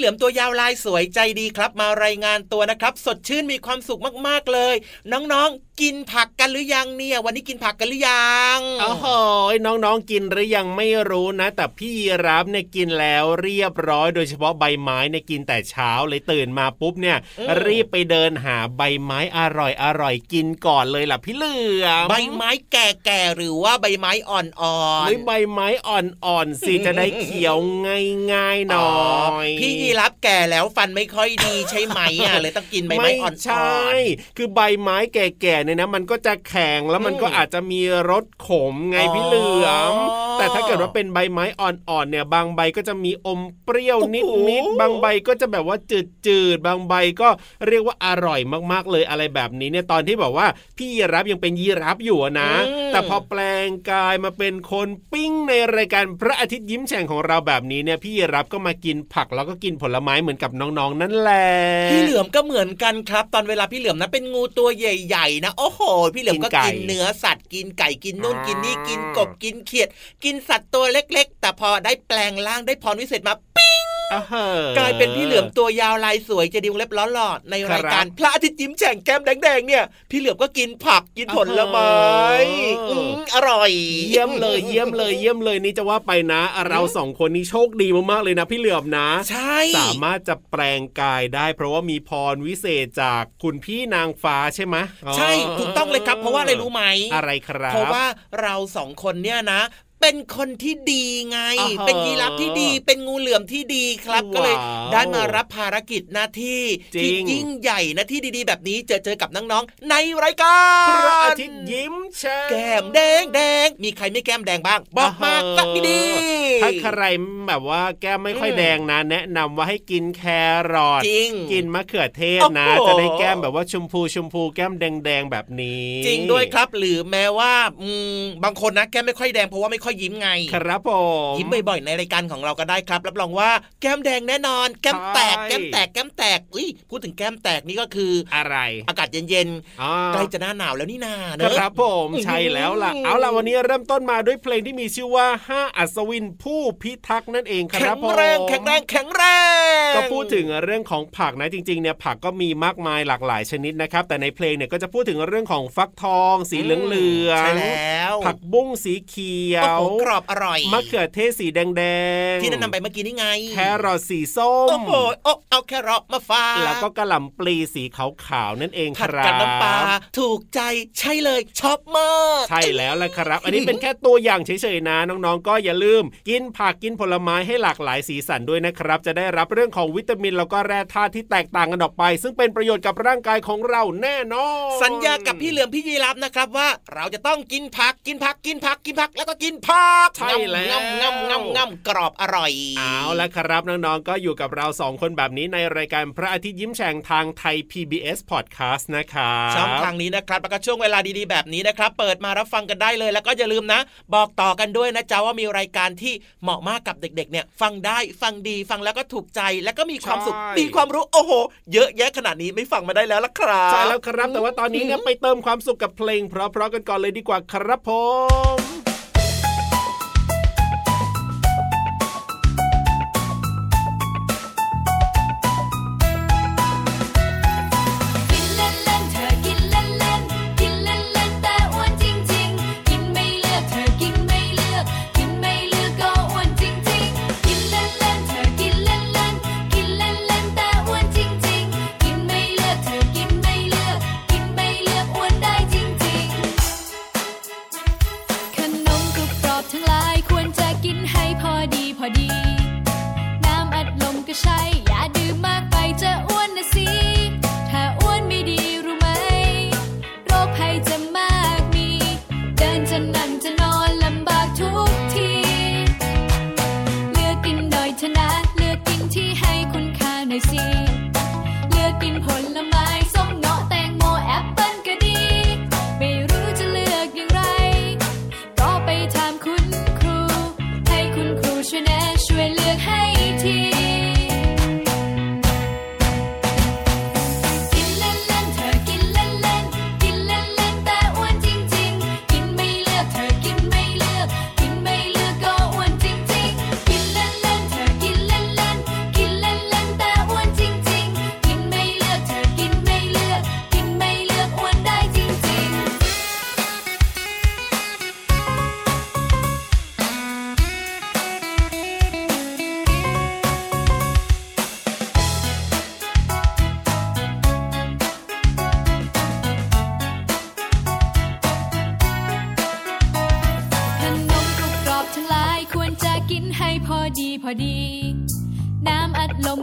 เหลือมตัวยาวลายสวยใจดีครับ มารายงานตัวนะครับ สดชื่นมีความสุขมากๆเลย น้องๆกินผักกันหรือยังเนี่ย วันนี้กินผักกันหรือยังโอ้โหน้องๆกินหรือยังไม่รู้นะ แต่พี่รับเนี่ยกินแล้วเรียบร้อย โดยเฉพาะใบไม้เนี่ยกินแต่เช้าเลยตื่นมาปุ๊บเนี่ย รีบไปเดินหาใบไม้อร่อยอร่อยกินก่อนเลยล่ะพี่เหลือมใบไม้แก่ๆหรือว่าใบไม้อ่อนหรือใบไม้อ่อนๆสิจะได้เขียวง่ายๆหน่อยๆพี่ยีรับแก่แล้วฟันไม่ค่อยดีใช่ไหมอะเลยต้องกินใบไม้อ่อนๆใช่คือใบไม้แก่ๆเนี่ยนะ มันก็จะแข็งแล้วมันก็อืมอาจจะมีรสขมไงอ๋อพี่เหลือม แต่ถ้าเกิดว่าเป็นใบไม้อ่อนๆเนี่ย บางใบก็จะมีอมเปรี้ยวโอ้นิดโหๆบางใบก็จะแบบว่าจืดๆบางใบก็เรียกว่าอร่อยมากๆเลยอะไรแบบนี้เนี่ยตอนที่แบบว่าพี่ยีรับยังเป็นยีรับอยู่อะนะ แต่พอแปลงกายมาเป็นคนปิ้งในรายการพระอาทิตย์ยิ้มแฉ่งของเราแบบนี้เนี่ยพี่ยีรับก็มากินผักแล้วก็กินผลไม้เหมือนกับน้องๆนั่นแหละพี่เหลือมก็เหมือนกันครับ ตอนเวลาพี่เหลือมนะเป็นงูตัวใหญ่ๆนะโอ้โห พี่เหลือมก็กินไก่กินเนื้อสัตว์กินไก่กินนู่นอ่ากิกินนี่กินกบกินเขียดกินสัตว์ตัวเล็ก ๆ แต่พอได้แปลงร่างได้พรวิเศษมาปิ้งอ่าฮะกลายเป็นพี่เหลือมตัวยาวลายสวยจะดีวงเล็บล้อหลอดในรายการครับพระอาทิตย์ยิ้มแฉ่งแก้มแดงๆเนี่ย พี่เหลือมก็กินผักกินผลไม้อ่าฮะอืมอร่อย เยี่ยมเลยเยี่ยมเลยเยี่ยมเลยนี่จะว่าไปนะ เราสองคนนี้โชคดีมากๆเลยนะ พี่เหลือมนะใช่สามารถจะแปลงกายได้ เพราะว่ามีพรวิเศษจากคุณพี่นางฟ้าใช่ไหมใช่ถูกต้องเลยครับ เพราะว่าอะไรรู้ไหมอะไรครับเพราะว่าเราสองคนเนี่ยนะ เป็นคนที่ดีไงอ่าฮะเป็นยีราฟที่ดี เป็นงูเหลือมที่ดีครับว้าวก็เลยได้มารับภารกิจหน้าที่จริที่งยิ่งใหญ่หน้าที่ดีๆ แบบนี้เจอเจอกับน้องๆในรายการพระอาทิตย์ยิ้มแฉ่งแก้มแดงแดงมีใครไม่แก้มแดงบ้างบอกมาอ่าฮะสักดีถ้าใครแบบว่าแก้มไม่ค่อยแดงนะ แนะนำว่าให้กินแครอทจริงกินมะเขือเทศนะโอ้โหจะได้แก้มแบบว่าชมพูชมพูแก้มแดงๆแบบนี้ จริงด้วยครับ หรือแม้ว่าอืมบางคนนะแก้มไม่ค่อยแดงเพราะว่าไม่ค่อยยิ้มไง ครับผมยิ้มบ่อยๆในรายการของเราก็ได้ครับ รับรองว่าแก้มแดงแน่นอน แก้มแตกใช่แก้มแตกแก้มแตกอุ้ยพูดถึงแก้มแตกนี่ก็คืออะไร อากาศเย็นอ๋อๆใกล้จะหน้าหนาวแล้วนี่นาเนคอะรับผมใช่แล้วล่ะเอาล่ะวันนี้เริ่มต้นมาด้วยเพลงที่มีชื่อว่าห้าอัศวินผู้พิทักษ์นั่นเองคแข็รับงผมแรงแข็งแรงแข็งแรงก็พูดถึงเรื่องของผักนะจริงๆเนี่ยผักก็มีมากมายหลากหลายชนิดนะครับ แต่ในเพลงเนี่ยก็จะพูดถึงเรื่องของฟักทอง สีเหลืองเหลืองใช่แล้วผักบุ้งสีเขียโอ้วโหกรอบอร่อยมะเขือเทศสีแดงแดงที่แนะนำไปเมื่อกี้นี่ไง แครอทสีส้มโอ้โหโอ้เอาแครอทมาฝากแล้วก็กระหล่ำปลีสีขาวๆนั่นเองคผัดรับกับน้ำปลาถูกใจใช่เลยชอบมากใช่แล้วละครับ อันนี้เป็นแค่ตัวอย่างเฉยๆนะน้องๆ ก็อย่าลืม กินผักกินผลไม้ให้หลากหลายสีสันด้วยนะครับ จะได้รับเรื่องของวิตามินแล้วก็แร่ธาตุที่แตกต่างกันออกไป ซึ่งเป็นประโยชน์กับร่างกายของเราแน่นอนสัญญากับพี่เหลือมพี่ยีรับนะครับว่าเราจะต้องกินผักกินผักกินผักกินผักแล้วก็กินผักใช่แล้วงำงำงำงำกรอบอร่อย เอาละครับน้องๆก็อยู่กับเราสองคนแบบนี้ในรายการพระอาทิตย์ยิ้มแฉ่งทางไทย PBS Podcast นะครับช่องทางนี้นะครับแล้วก็ช่วงเวลาดีๆแบบนี้นะครับ เปิดมารับฟังกันได้เลย แล้วก็อย่าลืมนะ บอกต่อกันด้วยนะจ๊ะว่ามีรายการที่เหมาะมากกับเด็กๆเนี่ย ฟังได้ฟังดีฟังแล้วก็ถูกใจแล้วก็มีความสุขมีความรู้โอ้โห เยอะแยะขนาดนี้ไม่ฟังมาได้แล้วละครับใช่แล้วครับแต่ว่าตอนนี้เนี่ยไปเติมความสุขกับเพลง เพราะๆกันก่อนเลยดีกว่าครับผม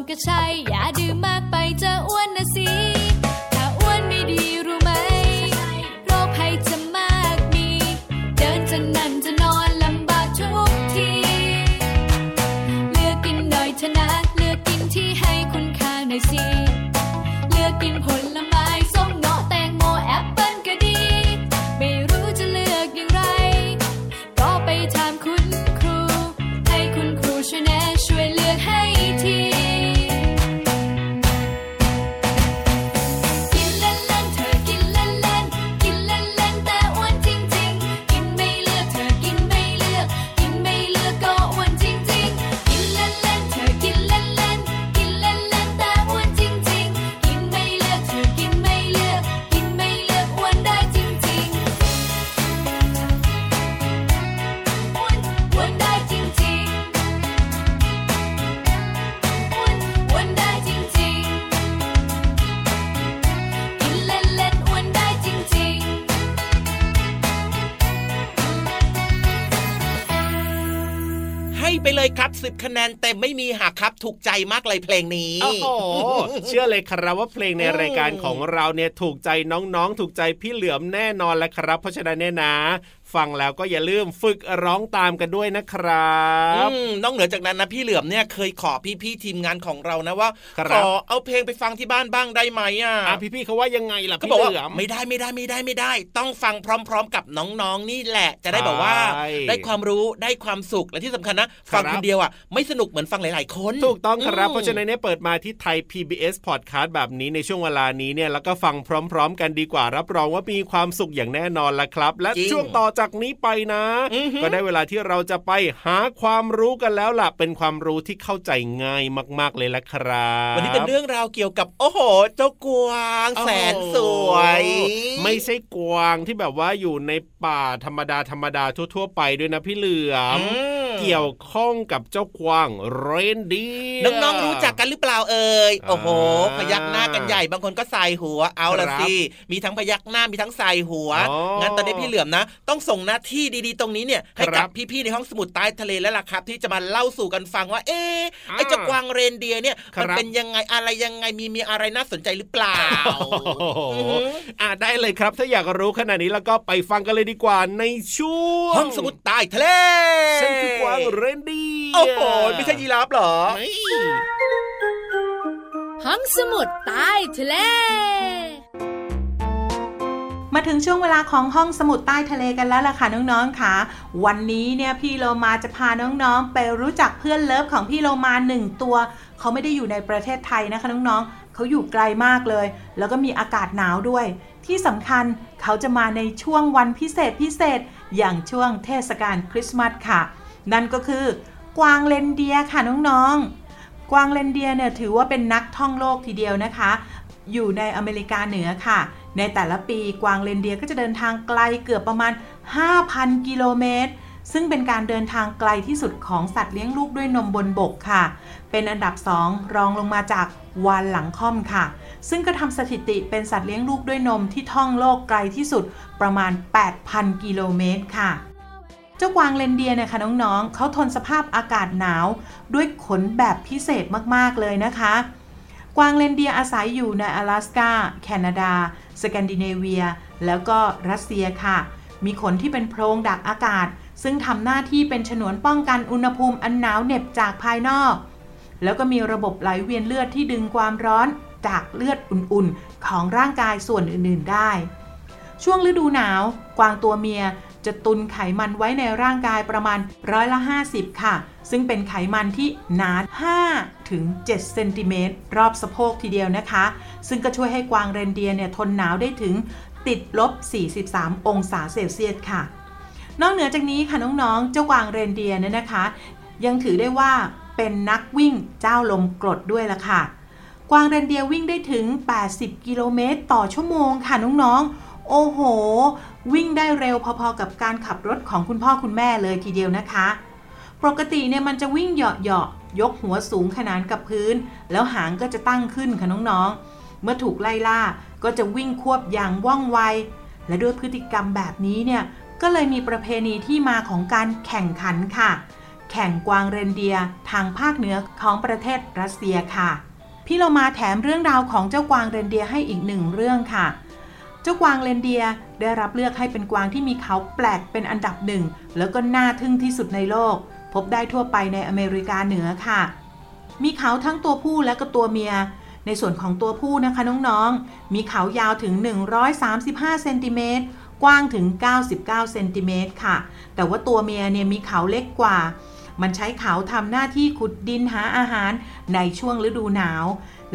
อัดล คะแนนเต็มไม่มีหักครับ ถูกใจมากเลยเพลงนี้โอ้โหเชื่อเลยครับว่าเพลงในรายการของเราเนี่ยถูกใจน้องๆ ถูกใจพี่เหลือมแน่นอนแล้วครับ เพราะฉะนั้นเนี่ยนะฟังแล้วก็อย่าลืมฝึกร้องตามกันด้วยนะครับอืมนอกเหนือจากนั้นนะพี่เหลือมเนี่ยเคยขอพี่ๆทีมงานของเรานะว่าคขรับอเอาเพลงไปฟังที่บ้านบ้างได้ไหมอะอะพี่ๆเขาว่ายังไงล่ะเขาพี่บอกว่าเหลือมไม่ได้ไม่ได้ไม่ได้ไม่ได้ ต้องฟังพร้อม ๆ กับน้องๆนี่แหละ จะได้แบบว่าใช่ได้ความรู้ได้ความสุขและที่สำคัญนะฟังครับคนเดียวอะไม่สนุกเหมือนฟังหลายๆ คน ถูกต้องครับมเพราะฉะนั้นเนี่ยเปิดมาที่ไทย PBS Podcast แบบนี้ในช่วงเวลานี้เนี่ยแล้วก็ฟังพร้อม ๆ กันดีกว่ารับรองว่ามีความสุขอย่างแน่นอนละครับ และจริงช่วงต่อจากนี้ไปนะอือหือก็ได้เวลาที่เราจะไปหาความรู้กันแล้วล่ะ เป็นความรู้ที่เข้าใจง่ายมาก ๆเลยละครับ วันนี้เป็นเรื่องราวเกี่ยวกับ โอ้โห เจ้ากวางแสนสวยโอ้ไม่ใช่กวางที่แบบว่าอยู่ในป่าธรรมดาธรรมดาทั่ว ๆ ไปด้วยนะพี่เหลือมอืม เกี่ยวข้องกับเจ้ากวางเรนเดียร์น้องๆรู้จักกันหรือเปล่าเอ่ยโอ้โหอ่าพยักหน้ากันใหญ่บางคนก็ใส่หัวเอาละครับสิมีทั้งพยักหน้ามีทั้งใส่หัวอ๋องั้นตอนนี้พี่เหลือมนะ ต้องส่งหน้าที่ดีๆ ตรงนี้เนี่ยให้ครักับบพี่ๆในห้องสมุดใต้ทะเลแล้วล่ะครับ ที่จะมาเล่าสู่กันฟังว่า เอ๊ะอ่าไอ้เจ้ากวางเรนเดียร์เนี่ยครับมันเป็นยังไงอะไรยังไงมีมีอะไรน่าสนใจหรือเปล่าโอ้โหอือหืออ่าได้เลยครับ ถ้าอยากรู้ขนาดนี้แล้วก็ไปฟังกันเลยดีกว่าในช่วงห้องสมุดใต้ทะเลฉันคือกวางเรนเดียร์โอ้โหไม่ใช่ยีราฟเหรอไม่ห้องสมุดใต้ทะเลมาถึงช่วงเวลาของห้องสมุดใต้ทะเลกันแล้วล่ะค่ะน้องๆค่ะ วันนี้เนี่ยพี่โลมาจะพาน้องๆ ไปรู้จักเพื่อนเลิฟของพี่โลมาหนึ่งตัว เขาไม่ได้อยู่ในประเทศไทยนะคะน้องๆเขาอยู่ไกลมากเลย แล้วก็มีอากาศหนาวด้วย ที่สำคัญเขาจะมาในช่วงวันพิเศษพิเศษ อย่างช่วงเทศกาลคริสต์มาสค่ะ นั่นก็คือกวางเลนเดียค่ะน้องๆ กวางเลนเดียเนี่ยถือว่าเป็นนักท่องโลกทีเดียวนะคะ อยู่ในอเมริกาเหนือค่ะ ในแต่ละปีกวางเรนเดียก็จะเดินทางไกลเกือบประมาณ 5,000 กิโลเมตรซึ่งเป็นการเดินทางไกลที่สุดของสัตว์เลี้ยงลูกด้วยนมบนบกค่ะ เป็นอันดับ 2 รองลงมาจากวานหลังค่อมค่ะ ซึ่งก็ทำสถิติเป็นสัตว์เลี้ยงลูกด้วยนมที่ท่องโลกไกลที่สุดประมาณ 8,000 กิโลเมตรค่ะ เจ้ากวางเรนเดียเนี่ยค่ะน้องๆเขาทนสภาพอากาศหนาวด้วยขนแบบพิเศษมากๆเลยนะคะ กวางเรนเดียอาศัยอยู่ใน阿拉สกาแคนาดา สแกนดิเนเวีย แล้วก็รัสเซียค่ะ มีขนที่เป็นโพรงดักอากาศ ซึ่งทำหน้าที่เป็นฉนวนป้องกันอุณหภูมิอันหนาวเหน็บจากภายนอก แล้วก็มีระบบไหลเวียนเลือดที่ดึงความร้อนจากเลือดอุ่นๆ ของร่างกายส่วนอื่นๆได้ ช่วงฤดูหนาว กวางตัวเมีย จะตุนไขมันไว้ในร่างกายประมาณร้อยละ 50 ค่ะ ซึ่งเป็นไขมันที่หนา5ถึง7เซนติเมตรรอบสะโพกทีเดียวนะคะ ซึ่งก็ช่วยให้กวางเรนเดียร์เนี่ยทนหนาวได้ถึงติดลบ 43 องศาเซลเซียสค่ะ นอกเหนือจากนี้ค่ะน้องๆ เจ้ากวางเรนเดียร์เนี่ยนะคะ ยังถือได้ว่าเป็นนักวิ่งเจ้าลมกรดด้วยล่ะค่ะ กวางเรนเดียร์วิ่งได้ถึง 80 กิโลเมตรต่อชั่วโมงค่ะน้องๆ โอ้โห วิ่งได้เร็วพอๆกับการขับรถของคุณพ่อคุณแม่เลยทีเดียวนะคะ ปกติเนี่ยมันจะวิ่งเหาะๆยกหัวสูงขนานกับพื้น แล้วหางก็จะตั้งขึ้นค่ะน้องๆ เมื่อถูกไล่ล่าก็จะวิ่งควบอย่างว่องไว และด้วยพฤติกรรมแบบนี้เนี่ยก็เลยมีประเพณีที่มาของการแข่งขันค่ะ แข่งกวางเรนเดียร์ทางภาคเหนือของประเทศรัสเซียค่ะ พี่เรามาแถมเรื่องราวของเจ้ากวางเรนเดียร์ให้อีกหนึ่งเรื่องค่ะเจ้ากวางเรนเดียได้รับเลือกให้เป็นกวางที่มีเขาแปลกเป็นอันดับหนึ่ง แล้วก็น่าทึ่งที่สุดในโลก พบได้ทั่วไปในอเมริกาเหนือค่ะ มีเขาทั้งตัวผู้และก็ตัวเมีย ในส่วนของตัวผู้นะคะน้องๆ มีเขายาวถึง 135 เซนติเมตร กว้างถึง 99 เซนติเมตรค่ะ แต่ว่าตัวเมียเนี่ยมีเขาเล็กกว่า มันใช้เขาทำหน้าที่ขุดดินหาอาหารในช่วงฤดูหนาว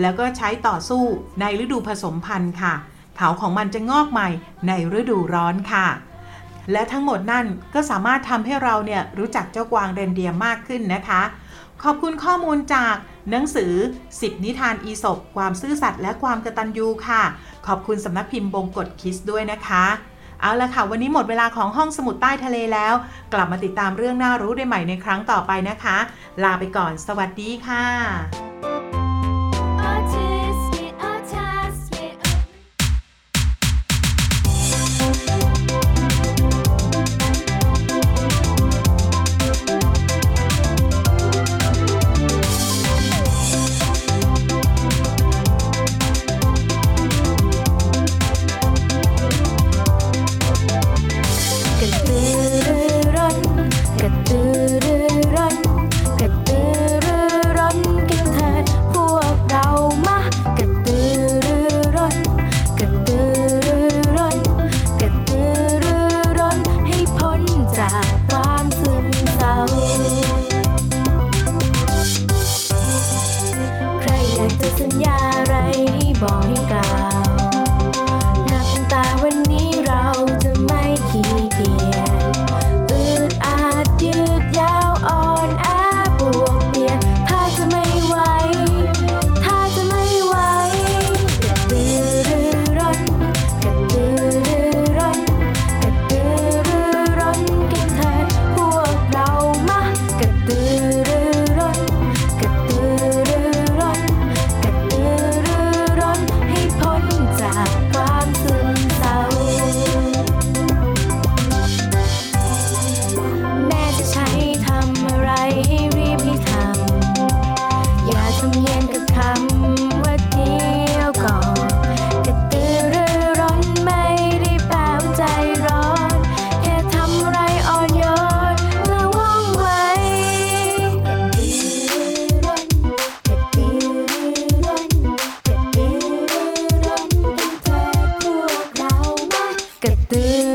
แล้วก็ใช้ต่อสู้ในฤดูผสมพันธุ์ค่ะ เขาของมันจะงอกใหม่ในฤดูร้อนค่ะ และทั้งหมดนั่นก็สามารถทำให้เราเนี่ยรู้จักเจ้ากวางเรนเดียร์มากขึ้นนะคะ ขอบคุณข้อมูลจากหนังสือ 10 นิทานอีสบความซื่อสัตย์และความกตัญญูค่ะ ขอบคุณสำนักพิมพ์บงกฎคิสด้วยนะคะ เอาละค่ะ วันนี้หมดเวลาของห้องสมุดใต้ทะเลแล้ว กลับมาติดตามเรื่องน่ารู้ได้ใหม่ในครั้งต่อไปนะคะ ลาไปก่อน สวัสดีค่ะ Get tú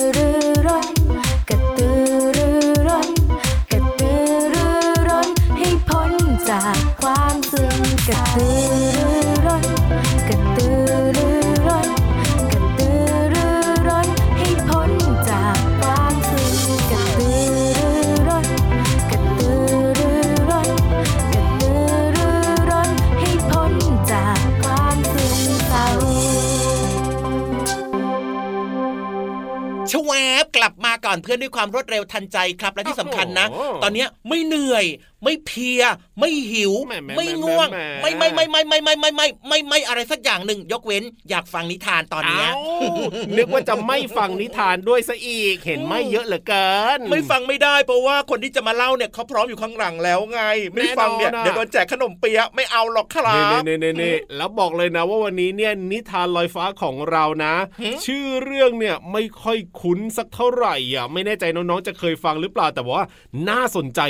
กลับมาก่อนเพื่อนด้วยความรวดเร็วทันใจครับและที่สำคัญนะโอ้โหตอนเนี้ยไม่เหนื่อยไม่เพลีย ไม่หิวแหม่แหม่ไม่ง่วงแหม่แหม่ไม่ไม่ไม่ไม่ไม่ไม่ไม่ไม่ไม่ไม่อะไรสักอย่างหนึ่งยกเว้นอยากฟังนิทานตอนเนี้ยเอ้านึกว่าจะไม่ฟังนิทานด้วยซะอีกเห็นไม่เยอะเหลือเกิน ไม่ฟังไม่ได้เพราะว่าคนที่จะมาเล่าเนี่ยเขาพร้อมอยู่ข้างหลังแล้วไง ไม่ฟังเนี่ยแน่นอนอะเดี๋ยวโดนแจกขนมเปี๊ยะไม่เอาหรอกครับเน่เน่เน่แล้วบอกเลยนะว่าวันนี้เนี่ยนิทานลอยฟ้าของเรานะหืมชื่อเรื่องเนี่ยไม่ค่อยคุ้นสักเท่าไหร่อะไม่แน่ใจน้องๆจะเคยฟังหรือเปล่าแต่ว่าน่าสนใจ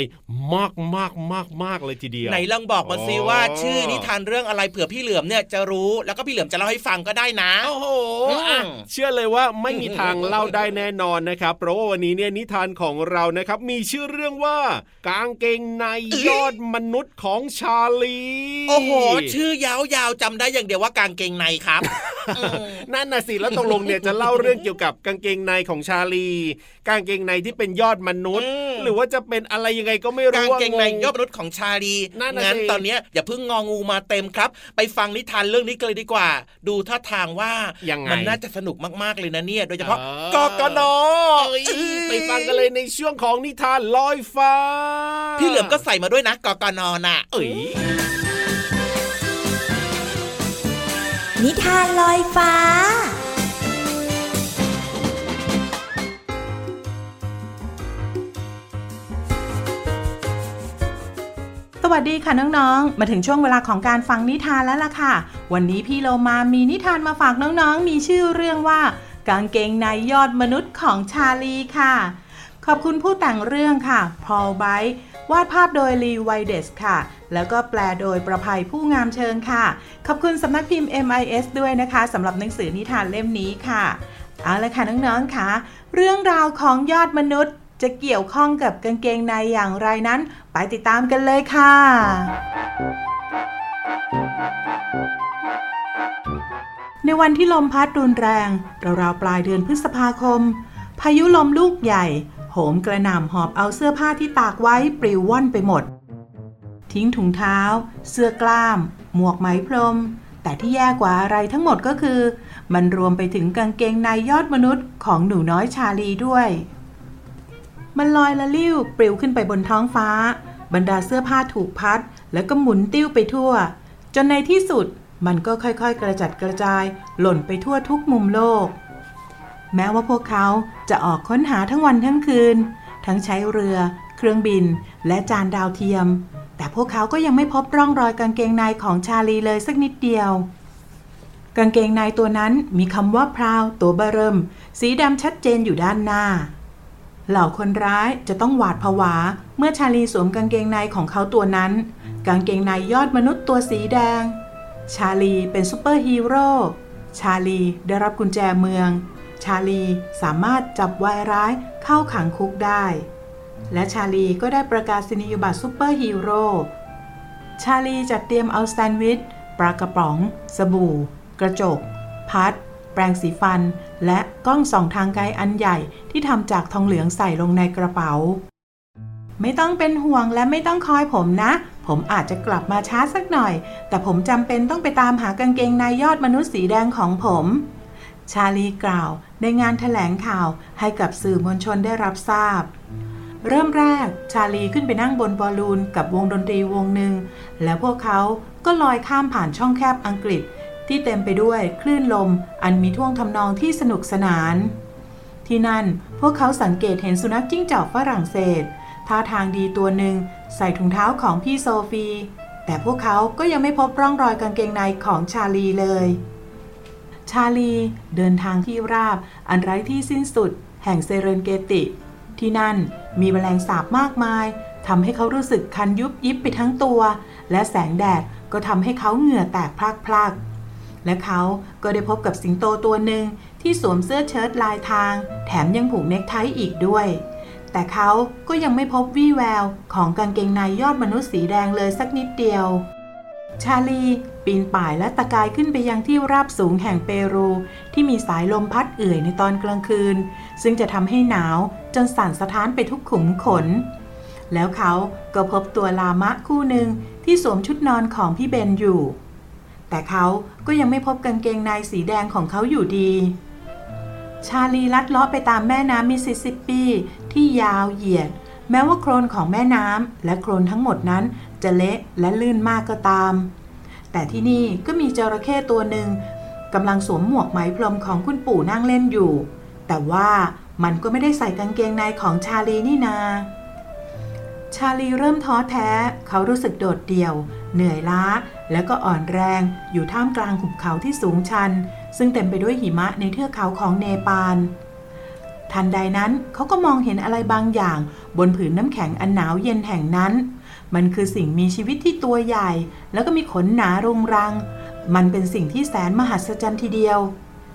มากมากมากมากๆเลยทีเดียวไหนลองบอกมาสิอ๋อว่าชื่อนิทานเรื่องอะไรเผื่อพี่เหลือมเนี่ยจะรู้แล้วก็พี่เหลือมจะเล่าให้ฟังก็ได้นะโอ้โหอืมอะเชื่อเลยว่าไม่มีทางเล่าได้แน่นอนนะครับ เพราะว่าวันนี้เนี่ยนิทานของเรานะครับมีชื่อเรื่องว่ากางเกงในยอดมนุษย์ของชาลี โอ้โห ชื่อยาวๆจำได้อย่างเดียวว่ากางเกงในครับอืมนั่นน่ะสิแล้วตกลงเนี่ยจะเล่าเรื่องเกี่ยวกับกางเกงในของชาลี กางเกงในที่เป็นยอดมนุษย์อืมหรือว่าจะเป็นอะไรยังไงก็ไม่การู้งว่าเกงในงยอดมนุษย์ของชาลีนั่นน่ะงั้นสิตอนเนี้ยอย่าเพิ่งงองูมาเต็มครับ ไปฟังนิทานเรื่องนี้กันเลยดีกว่า ดูท่าทางว่ายังไงมันน่าจะสนุกมากๆเลยนะเนี่ย โดยเฉพาะเออกกนเอ้ยไปฟังกันเลยในช่วงของนิทานลอยฟ้า พี่เหลือมก็ใส่มาด้วยนะกกนน่ะ เอ้ยนิทานลอยฟ้า วัสดีค่ะน้องๆ มาถึงช่วงเวลาของการฟังนิทานแล้วล่ะค่ะ วันนี้พี่โลมามีนิทานมาฝากน้องๆ มีชื่อเรื่องว่า กางเกงในยอดมนุษย์ของชาลีค่ะ ขอบคุณผู้แต่งเรื่องค่ะ พอลไบต์วาดภาพโดยลีไวเดสค่ะ แล้วก็แปลโดยประภัยผู้งามเชิงค่ะ ขอบคุณสำนักพิมพ์ MIS ด้วยนะคะสำหรับหนังสือนิทานเล่มนี้ค่ะ เอาละค่ะน้องๆค่ะ เรื่องราวของยอดมนุษย์ จะเกี่ยวข้องกับกางเกงในอย่างไรนั้น ไปติดตามกันเลยค่ะในวันที่ลมพัดรุนแรง ราวๆปลายเดือนพฤษภาคม พายุลมลูกใหญ่ โหมกระหน่ำหอบเอาเสื้อผ้าที่ตากไว้ปลิวว่อนไปหมด ทิ้งถุงเท้า เสื้อกล้าม หมวกไหมพรม แต่ที่แย่กว่าอะไรทั้งหมดก็คือ มันรวมไปถึงกางเกงในยอดมนุษย์ของหนูน้อยชาลีด้วย มันลอยละลิ้วปลิวขึ้นไปบนท้องฟ้า บรรดาเสื้อผ้าถูกพัด แล้วก็หมุนติ้วไปทั่ว จนในที่สุดมันก็ค่อยๆ กระจัดกระจาย หล่นไปทั่วทุกมุมโลก แม้ว่าพวกเขาจะออกค้นหาทั้งวันทั้งคืน ทั้งใช้เรือ เครื่องบิน และจานดาวเทียม แต่พวกเขาก็ยังไม่พบร่องรอยกางเกงในของชาลีเลยสักนิดเดียว กางเกงในตัวนั้นมีคำว่าพราวตัวเบเริ่ม สีดำชัดเจนอยู่ด้านหน้า เหล่าคนร้ายจะต้องหวาดผวา เมื่อชาลีสวมกางเกงในของเขาตัวนั้น กางเกงในยอดมนุษย์ตัวสีแดง ชาลีเป็นซูเปอร์ฮีโร่ชาลีได้รับกุญแจเมือง ชาลีสามารถจับวายร้ายเข้าขังคุกได้ และชาลีก็ได้ประกาศนียบัตรซูเปอร์ฮีโร่ชาลีจัดเตรียมเอาแซนด์วิชปลากระป๋อง สบู่ กระจก พัด แปรงสีฟัน และกล้องส่องทางไกลอันใหญ่ที่ทำจากทองเหลืองใส่ลงในกระเป๋า ไม่ต้องเป็นห่วงและไม่ต้องคอยผมนะ ผมอาจจะกลับมาช้าสักหน่อย แต่ผมจำเป็นต้องไปตามหากางเกงในยอดมนุษย์สีแดงของผม ชาลีกล่าว ในงานถแถลงข่าวให้กับสื่อมวลชนได้รับทราบเริ่มแรกชาลีขึ้นไปนั่งบนบอลลูนกับวงดนตรีวงหนึ่ง แล้วพวกเขาก็ลอยข้ามผ่านช่องแคบอังกฤษ ที่เต็มไปด้วยคลื่นลมอันมีท่วงทำนองที่สนุกสนาน ที่นั่นพวกเขาสังเกตเห็นสุนัขจิ้งจอกฝรั่งเศสท่าทางดีตัวหนึ่งใส่ถุงเท้าของพี่โซฟี แต่พวกเขาก็ยังไม่พบร่องรอยกางเกงในของชาลีเลย ชาลีเดินทางที่ราบอันไร้ที่สิ้นสุด แห่งเซเรนเกติ ที่นั่นมีแมลงสาบมากมายทำให้เขารู้สึกคันยุบยิบไปทั้งตัว และแสงแดดก็ทำให้เขาเหงื่อแตกพลากๆ และเขาก็ได้พบกับสิงโตตัวหนึ่งที่สวมเสื้อเชิ้ตลายทาง แถมยังผูกเนคไทอีกด้วย แต่เขาก็ยังไม่พบวี่แววของกางเกงในยอดมนุษย์สีแดงเลยสักนิดเดียว ชาลีปีนป่ายและตะกายขึ้นไปยังที่ราบสูงแห่งเปรู ที่มีสายลมพัดเอื่อยในตอนกลางคืน ซึ่งจะทำให้หนาวจนสั่นสะท้านไปทุกขุมขน แล้วเขาก็พบตัวลามะคู่หนึ่งที่สวมชุดนอนของพี่เบนอยู่ แต่เขาก็ยังไม่พบกางเกงในสีแดงของเขาอยู่ดี ชาลีลัดเลาะไปตามแม่น้ำมิสซิสซิปปีที่ยาวเหยียด แม้ว่าโคลนของแม่น้ำและโคลนทั้งหมดนั้นจะเละและลื่นมากก็ตาม แต่ที่นี่ก็มีจระเข้ตัวหนึ่งกำลังสวมหมวกไหมพรมของคุณปู่นั่งเล่นอยู่ แต่ว่ามันก็ไม่ได้ใส่กางเกงในของชาลีนี่นา ชาลีเริ่มท้อแท้ เขารู้สึกโดดเดี่ยว เหนื่อยล้า แล้วก็อ่อนแรง อยู่ท่ามกลางหุบเขาที่สูงชัน ซึ่งเต็มไปด้วยหิมะในเทือกเขาของเนปาล ทันใดนั้นเขาก็มองเห็นอะไรบางอย่าง บนผืนน้ำแข็งอันหนาวเย็นแห่งนั้น มันคือสิ่งมีชีวิตที่ตัวใหญ่ แล้วก็มีขนหนารุงรัง มันเป็นสิ่งที่แสนมหัศจรรย์ทีเดียว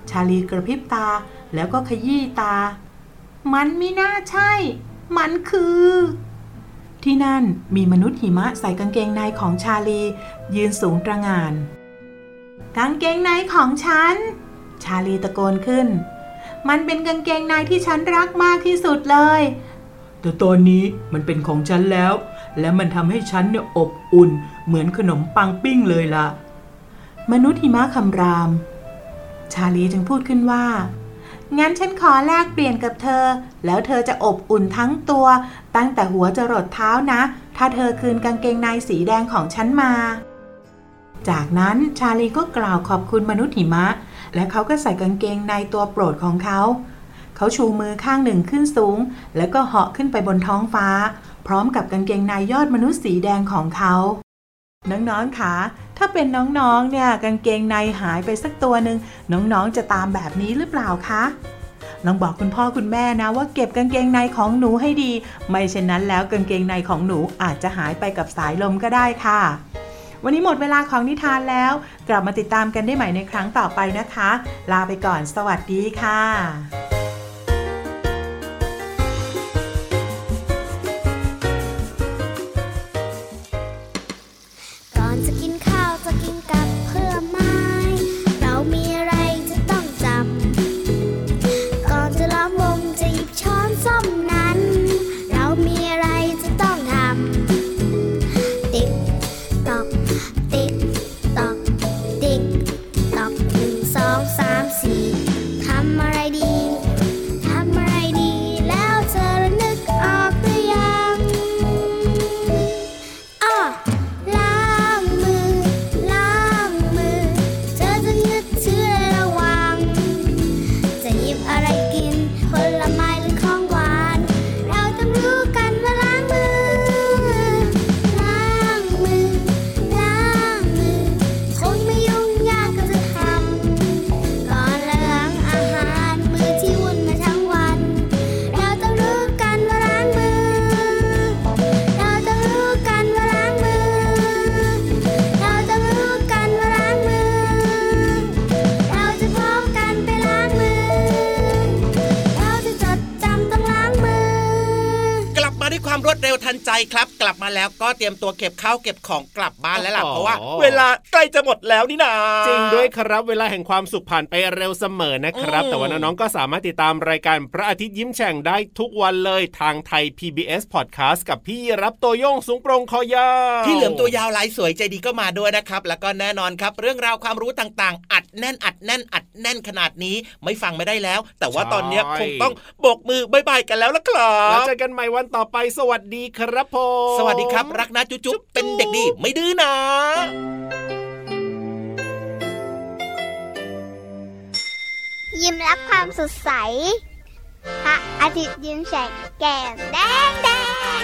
ชาลีกระพริบตาแล้วก็ขยี้ตา มันไม่น่าใช่ มันคือ ที่นั่นมีมนุษย์หิมะใส่กางเกงในของชาลี ยืนสูงตระหง่าน กางเกงในของฉัน ชาลีตะโกนขึ้น มันเป็นกางเกงในที่ฉันรักมากที่สุดเลย แต่ตอนนี้มันเป็นของฉันแล้ว และมันทำให้ฉันเนี่ยอบอุ่น เหมือนขนมปังปิ้งเลยล่ะ มนุษย์หิมะคำราม ชาลีจึงพูดขึ้นว่า งั้นฉันขอแลกเปลี่ยนกับเธอ แล้วเธอจะอบอุ่นทั้งตัว ตั้งแต่หัวจรดเท้านะ ถ้าเธอคืนกางเกงในสีแดงของฉันมา จากนั้นชาลีก็กล่าวขอบคุณมนุษย์หิมะ และเขาก็ใส่กางเกงในตัวโปรดของเขา เขาชูมือข้างหนึ่งขึ้นสูง แล้วก็เหาะขึ้นไปบนท้องฟ้า พร้อมกับกางเกงในยอดมนุษย์สีแดงของเขาน้องๆคะ ถ้าเป็นน้องๆ เนี่ยกางเกงในหายไปสักตัวหนึ่งน้องๆ จะตามแบบนี้หรือเปล่าคะลองบอกคุณพ่อคุณแม่นะว่าเก็บกางเกงในของหนูให้ดี ไม่เช่นนั้นแล้วกางเกงในของหนูอาจจะหายไปกับสายลมก็ได้ค่ะ วันนี้หมดเวลาของนิทานแล้ว กลับมาติดตามกันได้ใหม่ในครั้งต่อไปนะคะ ลาไปก่อนสวัสดีค่ะ แล้วก็เตรียมตัวเก็บข้าวเก็บของกลับบ้านแล้วล่ะโอ้โหเพราะว่า เวลาใกล้จะหมดแล้วนี่นาจริงด้วยครับเวลาแห่งความสุขผ่านไปเร็วเสมอนะครับอืมแต่ว่าน้องๆก็สามารถติดตามรายการพระอาทิตย์ยิ้มแฉ่งได้ทุกวันเลยทางไทย PBS Podcast กับพี่รับตัวโยงสูงโปรงคอยาวที่เหลือมตัวยาวลายสวยใจดีก็มาด้วยนะครับ แล้วก็แน่นอนครับ เรื่องราวความรู้ต่างๆ อัดแน่นอัดแน่นอัดแน่นขนาดนี้ไม่ฟังไม่ได้แล้ว แต่ว่าตอนเนี้ยคงต้องโบกมือบายบายกันแล้วละครัแล้วบเจอกันใหม่วันต่อไป สวัสดีครับผมสวัสดีครับ รักนะจุ๊บๆเป็นเด็กดีไม่ดื้อนะยิ้มรับความสดใส พระอาทิตย์ยิ้มแฉกแก้มแดงแดง